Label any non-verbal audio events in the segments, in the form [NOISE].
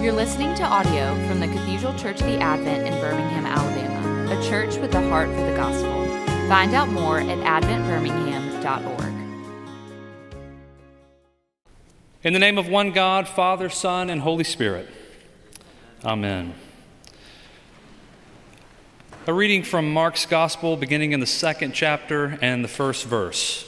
You're listening to audio from the Cathedral Church of the Advent in Birmingham, Alabama, a church with a heart for the gospel. Find out more at adventbirmingham.org. In the name of one God, Father, Son, and Holy Spirit. Amen. A reading from Mark's Gospel, beginning in the second chapter and the first verse.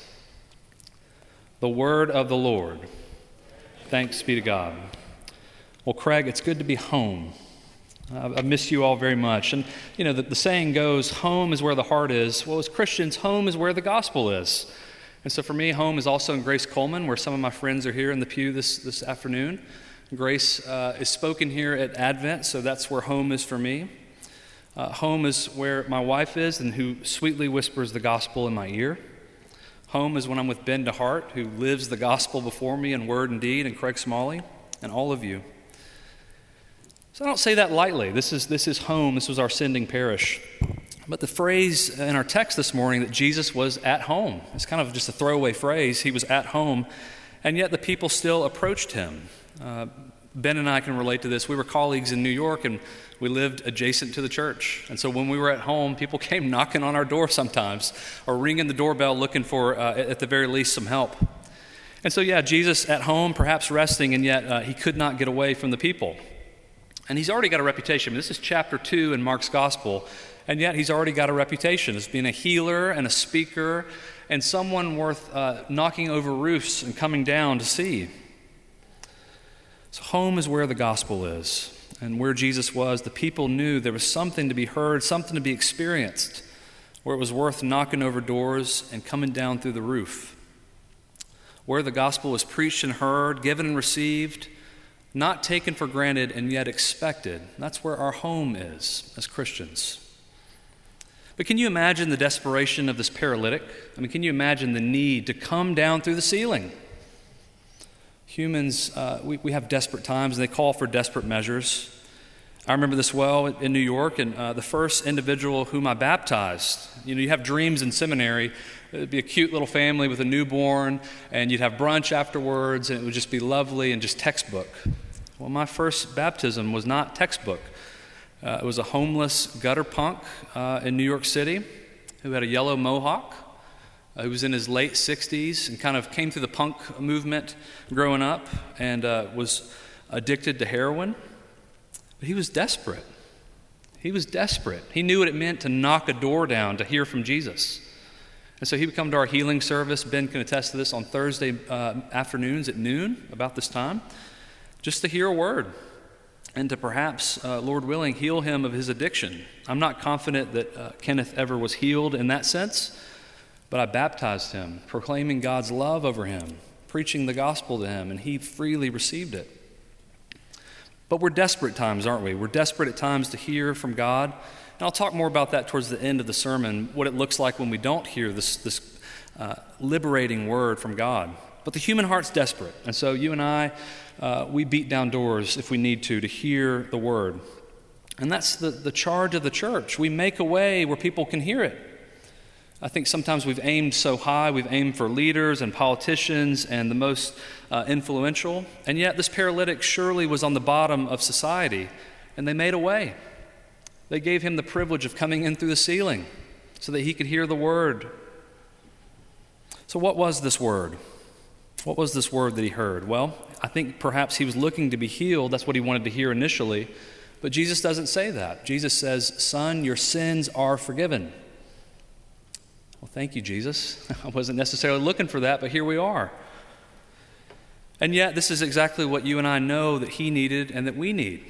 The word of the Lord. Thanks be to God. Well, Craig, it's good to be home. I miss you all very much. And, you know, the, the, saying goes, home is where the heart is. Well, as Christians, home is where the gospel is. And so for me, home is also in Grace Cullman, where some of my friends are here in the pew this, this afternoon. Grace uh, is spoken here at Advent, so that's where home is for me. Uh, home is where my wife is and who sweetly whispers the gospel in my ear. Home is when I'm with Ben DeHart, who lives the gospel before me in word and deed, and Craig Smalley, and all of you. So I don't say that lightly. This is, this is home. This was our sending parish. But the phrase in our text this morning that Jesus was at home, it's kind of just a throwaway phrase. He was at home, and yet the people still approached him. Uh, ben and I can relate to this. We were colleagues in New York and we lived adjacent to the church. And so when we were at home, people [LAUGHS] came knocking on our door sometimes or ringing the doorbell looking for, uh, at the very least, some help. And so, yeah, Jesus at home, perhaps resting, and yet uh, he could not get away from the people. And he's already got a reputation. This is chapter 2 in Mark's gospel, and yet he's already got a reputation as being a healer and a speaker and someone worth uh, knocking over roofs and coming down to see. So, home is where the gospel is. And where Jesus was, the people knew there was something to be heard, something to be experienced, where it was worth knocking over doors and coming down through the roof. Where the gospel was preached and heard, given and received, not taken for granted and yet expected. That's where our home is as Christians. But can you imagine the desperation of this paralytic? I mean, can you imagine the need to come down through the ceiling? Humans, uh, we, we have desperate times and they call for desperate measures. I remember this well in New York, and uh, the first individual whom I baptized. You know, you have dreams in seminary. It'd be a cute little family with a newborn, and you'd have brunch afterwards, and it would just be lovely and just textbook. Well, my first baptism was not textbook. Uh, it was a homeless gutter punk uh, in New York City who had a yellow mohawk. Uh, he was in his late 60s and kind of came through the punk movement growing up and uh, was addicted to heroin. But he was desperate. He was desperate. He knew what it meant to knock a door down to hear from Jesus. And so he would come to our healing service. Ben can attest to this on Thursday uh, afternoons at noon, about this time, just to hear a word and to perhaps, uh, Lord willing, heal him of his addiction. I'm not confident that uh, Kenneth ever was healed in that sense, but I baptized him, proclaiming God's love over him, preaching the gospel to him, and he freely received it. But we're desperate times, aren't we? We're desperate at times to hear from God. And I'll talk more about that towards the end of the sermon, what it looks like when we don't hear this, this uh, liberating word from God. But the human heart's desperate. And so you and I, uh, we beat down doors if we need to to hear the word. And that's the, the charge of the church. We make a way where people can hear it. I think sometimes we've aimed so high, we've aimed for leaders and politicians and the most uh, influential, and yet this paralytic surely was on the bottom of society, and they made a way. They gave him the privilege of coming in through the ceiling so that he could hear the word. So, what was this word? What was this word that he heard? Well, I think perhaps he was looking to be healed. That's what he wanted to hear initially. But Jesus doesn't say that. Jesus says, Son, your sins are forgiven. Well, thank you, Jesus. [LAUGHS] I wasn't necessarily looking for that, but here we are. And yet, this is exactly what you and I know that he needed and that we need.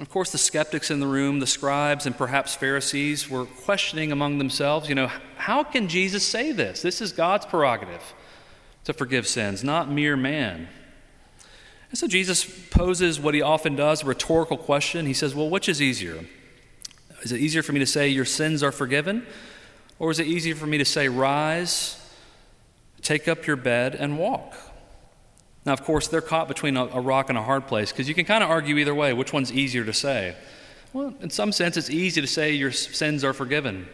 Of course, the skeptics in the room, the scribes, and perhaps Pharisees were questioning among themselves, you know, how can Jesus say this? This is God's prerogative to forgive sins, not mere man. And so Jesus poses what he often does, a rhetorical question. He says, Well, which is easier? Is it easier for me to say, Your sins are forgiven? Or is it easier for me to say, Rise, take up your bed, and walk? Now, of course, they're caught between a, a rock and a hard place because you can kind of argue either way which one's easier to say. Well, in some sense, it's easy to say your sins are forgiven.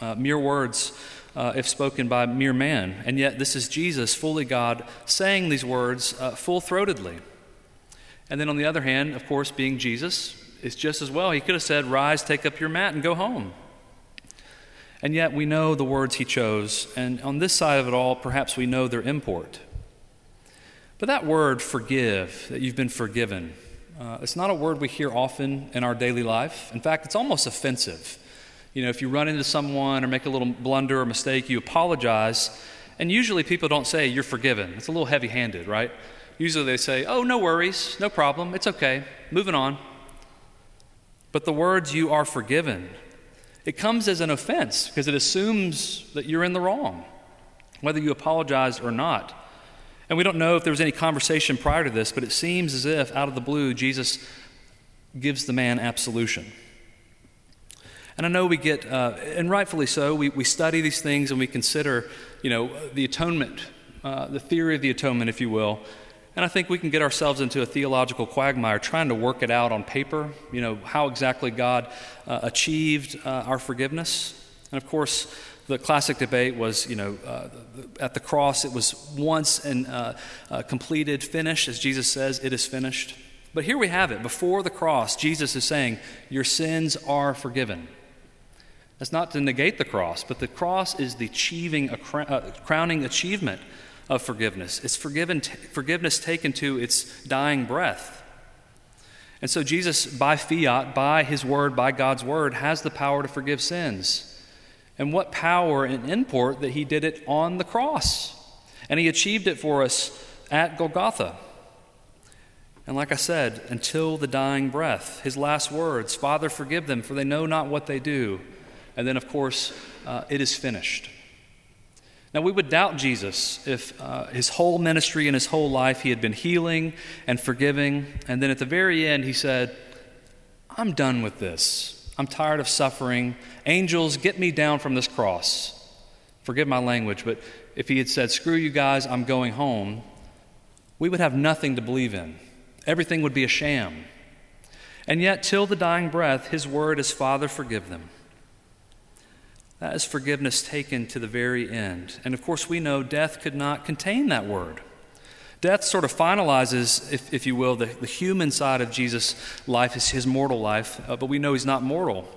Uh, mere words, uh, if spoken by mere man. And yet, this is Jesus, fully God, saying these words uh, full throatedly. And then, on the other hand, of course, being Jesus, it's just as well. He could have said, Rise, take up your mat, and go home. And yet, we know the words he chose. And on this side of it all, perhaps we know their import. But that word, forgive, that you've been forgiven, uh, it's not a word we hear often in our daily life. In fact, it's almost offensive. You know, if you run into someone or make a little blunder or mistake, you apologize. And usually people don't say, You're forgiven. It's a little heavy handed, right? Usually they say, Oh, no worries, no problem, it's okay, moving on. But the words, You are forgiven, it comes as an offense because it assumes that you're in the wrong, whether you apologize or not. And we don't know if there was any conversation prior to this, but it seems as if, out of the blue, Jesus gives the man absolution. And I know we get, uh, and rightfully so, we, we study these things and we consider, you know, the atonement, uh, the theory of the atonement, if you will. And I think we can get ourselves into a theological quagmire trying to work it out on paper, you know, how exactly God uh, achieved uh, our forgiveness. And of course, the classic debate was, you know, uh, at the cross, it was once and uh, uh, completed, finished, as Jesus says, it is finished. But here we have it. Before the cross, Jesus is saying, Your sins are forgiven. That's not to negate the cross, but the cross is the achieving, uh, crowning achievement of forgiveness. It's forgiven, forgiveness taken to its dying breath. And so Jesus, by fiat, by his word, by God's word, has the power to forgive sins. And what power and import that he did it on the cross. And he achieved it for us at Golgotha. And like I said, until the dying breath, his last words, Father, forgive them, for they know not what they do. And then, of course, uh, it is finished. Now, we would doubt Jesus if uh, his whole ministry and his whole life he had been healing and forgiving, and then at the very end he said, I'm done with this. I'm tired of suffering. Angels, get me down from this cross. Forgive my language, but if he had said, Screw you guys, I'm going home, we would have nothing to believe in. Everything would be a sham. And yet, till the dying breath, his word is, Father, forgive them. That is forgiveness taken to the very end. And of course, we know death could not contain that word. Death sort of finalizes, if, if you will, the, the human side of Jesus' life, his, his mortal life, uh, but we know he's not mortal.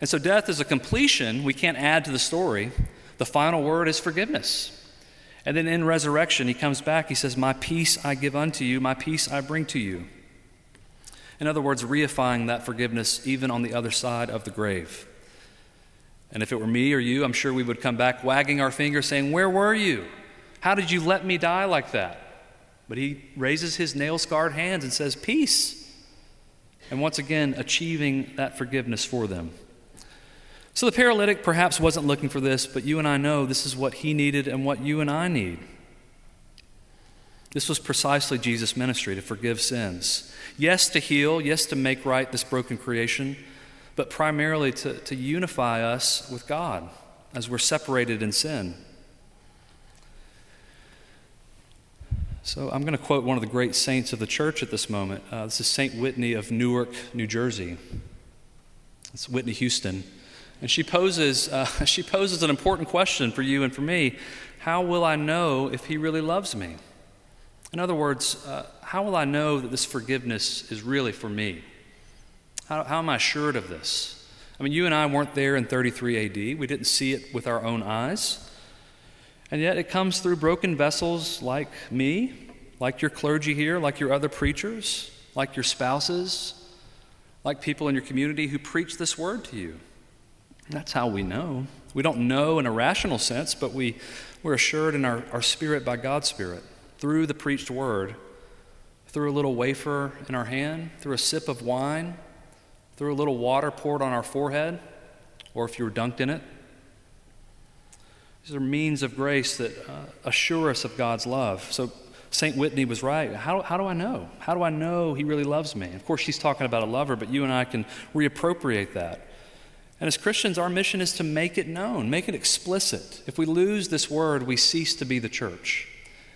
And so death is a completion. We can't add to the story. The final word is forgiveness. And then in resurrection, he comes back. He says, My peace I give unto you, my peace I bring to you. In other words, reifying that forgiveness even on the other side of the grave. And if it were me or you, I'm sure we would come back wagging our finger saying, Where were you? How did you let me die like that? But he raises his nail scarred hands and says, Peace. And once again, achieving that forgiveness for them. So the paralytic perhaps wasn't looking for this, but you and I know this is what he needed and what you and I need. This was precisely Jesus' ministry to forgive sins. Yes, to heal, yes, to make right this broken creation, but primarily to, to unify us with God as we're separated in sin. So I'm going to quote one of the great saints of the church at this moment. Uh, this is St. Whitney of Newark, New Jersey. It's Whitney Houston. And she poses, uh, [LAUGHS] she poses an important question for you and for me How will I know if he really loves me? In other words, uh, how will I know that this forgiveness is really for me? How, how am I assured of this? I mean, you and I weren't there in 33 AD, we didn't see it with our own eyes. And yet it comes through broken vessels like me, like your clergy here, like your other preachers, like your spouses, like people in your community who preach this word to you. That's how we know. We don't know in a rational sense, but we, we're assured in our, our spirit by God's Spirit through the preached word, through a little wafer in our hand, through a sip of wine, through a little water poured on our forehead, or if you were dunked in it, these are means of grace that uh, assure us of God's love. So St. Whitney was right. How, how do I know? How do I know he really loves me? Of course, she's talking about a lover, but you and I can reappropriate that. And as Christians, our mission is to make it known, make it explicit. If we lose this word, we cease to be the church.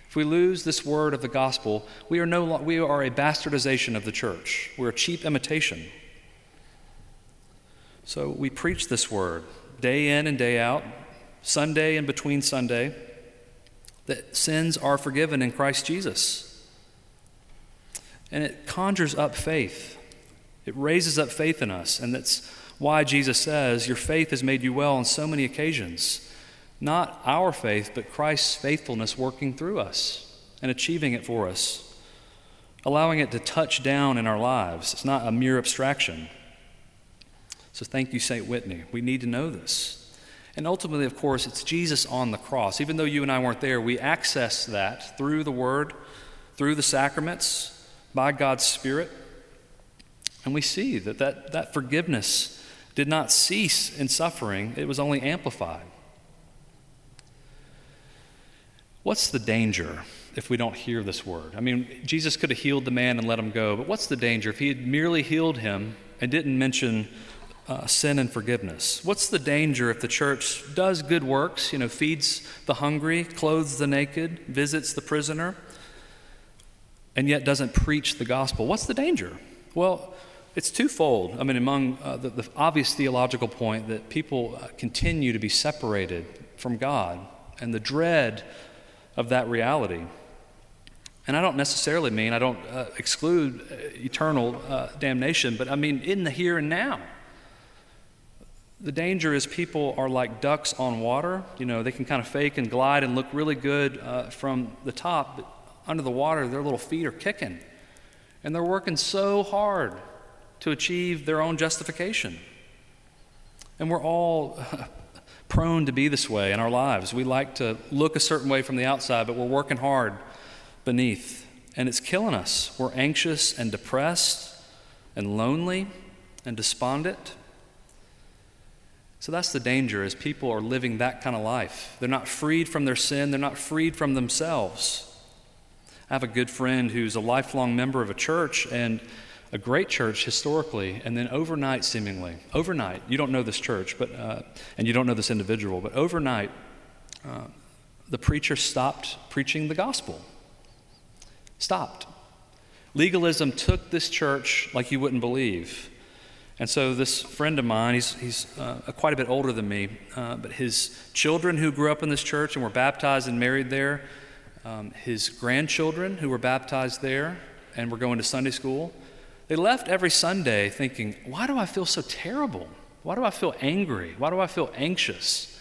If we lose this word of the gospel, we are, no, we are a bastardization of the church. We're a cheap imitation. So we preach this word day in and day out, Sunday and between Sunday, that sins are forgiven in Christ Jesus. And it conjures up faith, it raises up faith in us. And that's why Jesus says, Your faith has made you well on so many occasions. Not our faith, but Christ's faithfulness working through us and achieving it for us, allowing it to touch down in our lives. It's not a mere abstraction. So thank you, St. Whitney. We need to know this. And ultimately, of course, it's Jesus on the cross. Even though you and I weren't there, we access that through the Word, through the sacraments, by God's Spirit. And we see that that, that forgiveness did not cease in suffering, it was only amplified. What's the danger if we don't hear this word? I mean, Jesus could have healed the man and let him go, but what's the danger if he had merely healed him and didn't mention uh, sin and forgiveness? What's the danger if the church does good works, you know, feeds the hungry, clothes the naked, visits the prisoner, and yet doesn't preach the gospel? What's the danger? Well, it's twofold. I mean, among uh, the, the, obvious theological point that people uh, continue to be separated from God and the dread of that reality. And I don't necessarily mean, I don't uh, exclude uh, eternal damnation, but I mean in the here and now. The danger is people are like ducks on water. You know, they can kind of fake and glide and look really good uh, from the top, but under the water, their little feet are kicking. And they're working so hard to achieve their own justification. And we're all [LAUGHS] prone to be this way in our lives. We like to look a certain way from the outside, but we're working hard beneath. And it's killing us. We're anxious and depressed and lonely and despondent. So that's the danger is people are living that kind of life. They're not freed from their sin, they're not freed from themselves. I have a good friend who's a lifelong member of a church and a great church historically, and then overnight, seemingly, overnight, you don't know this church, but, uh, and you don't know this individual, but overnight, uh, the preacher stopped preaching the gospel. Stopped. Legalism took this church like you wouldn't believe. And so, this friend of mine, he's, he's uh, quite a bit older than me, uh, but his children who grew up in this church and were baptized and married there, um, his grandchildren who were baptized there and were going to Sunday school, they left every Sunday thinking, Why do I feel so terrible? Why do I feel angry? Why do I feel anxious?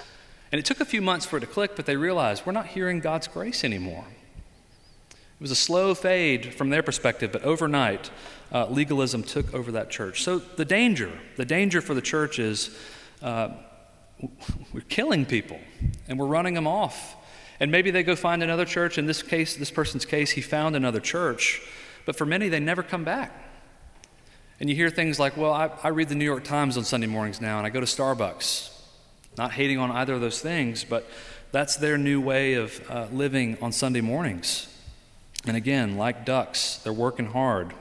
And it took a few months for it to click, but they realized we're not hearing God's grace anymore. It was a slow fade from their perspective, but overnight, uh, legalism took over that church. So the danger, the danger for the church is uh, [LAUGHS] we're killing people and we're running them off. And maybe they go find another church. In this case, this person's case, he found another church. But for many, they never come back. And you hear things like, well, I, I read the New York Times on Sunday mornings now, and I go to Starbucks. Not hating on either of those things, but that's their new way of uh, living on Sunday mornings. And again, like ducks, they're working hard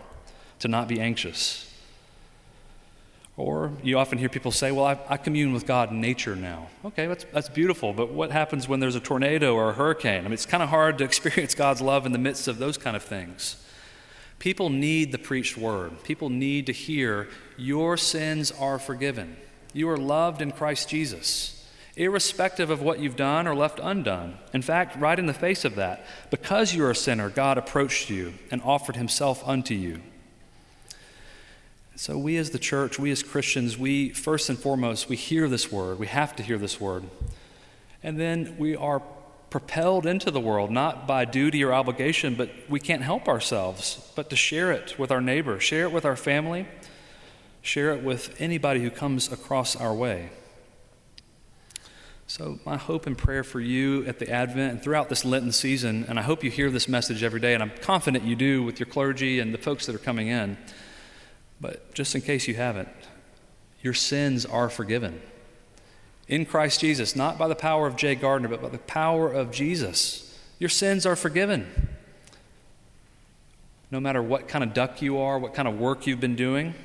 to not be anxious. Or you often hear people say, Well, I, I, commune with God in nature now. Okay, that's, that's beautiful, but what happens when there's a tornado or a hurricane? I mean, it's kind of hard to [LAUGHS] experience God's love in the midst of those kind of things. People need the preached word. People need to hear, Your sins are forgiven. You are loved in Christ Jesus, irrespective of what you've done or left undone. In fact, right in the face of that, because you are a sinner, God approached you and offered himself unto you. So, we as the church, we as Christians, we first and foremost, we hear this word. We have to hear this word. And then we are propelled into the world, not by duty or obligation, but we can't help ourselves, but to share it with our neighbor, share it with our family, share it with anybody who comes across our way. So, my hope and prayer for you at the Advent and throughout this Lenten season, and I hope you hear this message every day, and I'm confident you do with your clergy and the folks that are coming in but just in case you haven't, your sins are forgiven. In Christ Jesus, not by the power of Jay Gardner, but by the power of Jesus. Your sins are forgiven. No matter what kind of duck you are, what kind of work you've been doing,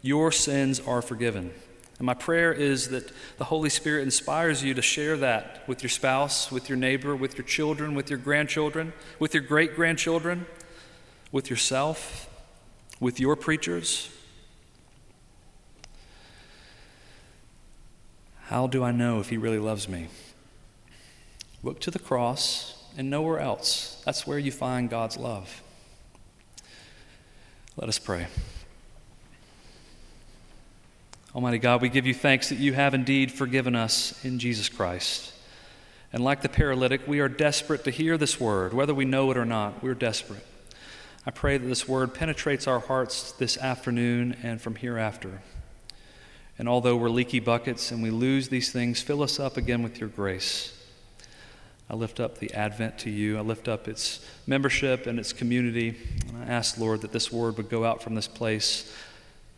your sins are forgiven. And my prayer is that the Holy Spirit inspires you to share that with your spouse, with your neighbor, with your children, with your grandchildren, with your great grandchildren, with yourself, with your preachers. How do I know if he really loves me? Look to the cross and nowhere else. That's where you find God's love. Let us pray. Almighty God, we give you thanks that you have indeed forgiven us in Jesus Christ. And like the paralytic, we are desperate to hear this word, whether we know it or not. We're desperate. I pray that this word penetrates our hearts this afternoon and from hereafter. And although we're leaky buckets and we lose these things, fill us up again with your grace. I lift up the Advent to you. I lift up its membership and its community. And I ask, Lord, that this word would go out from this place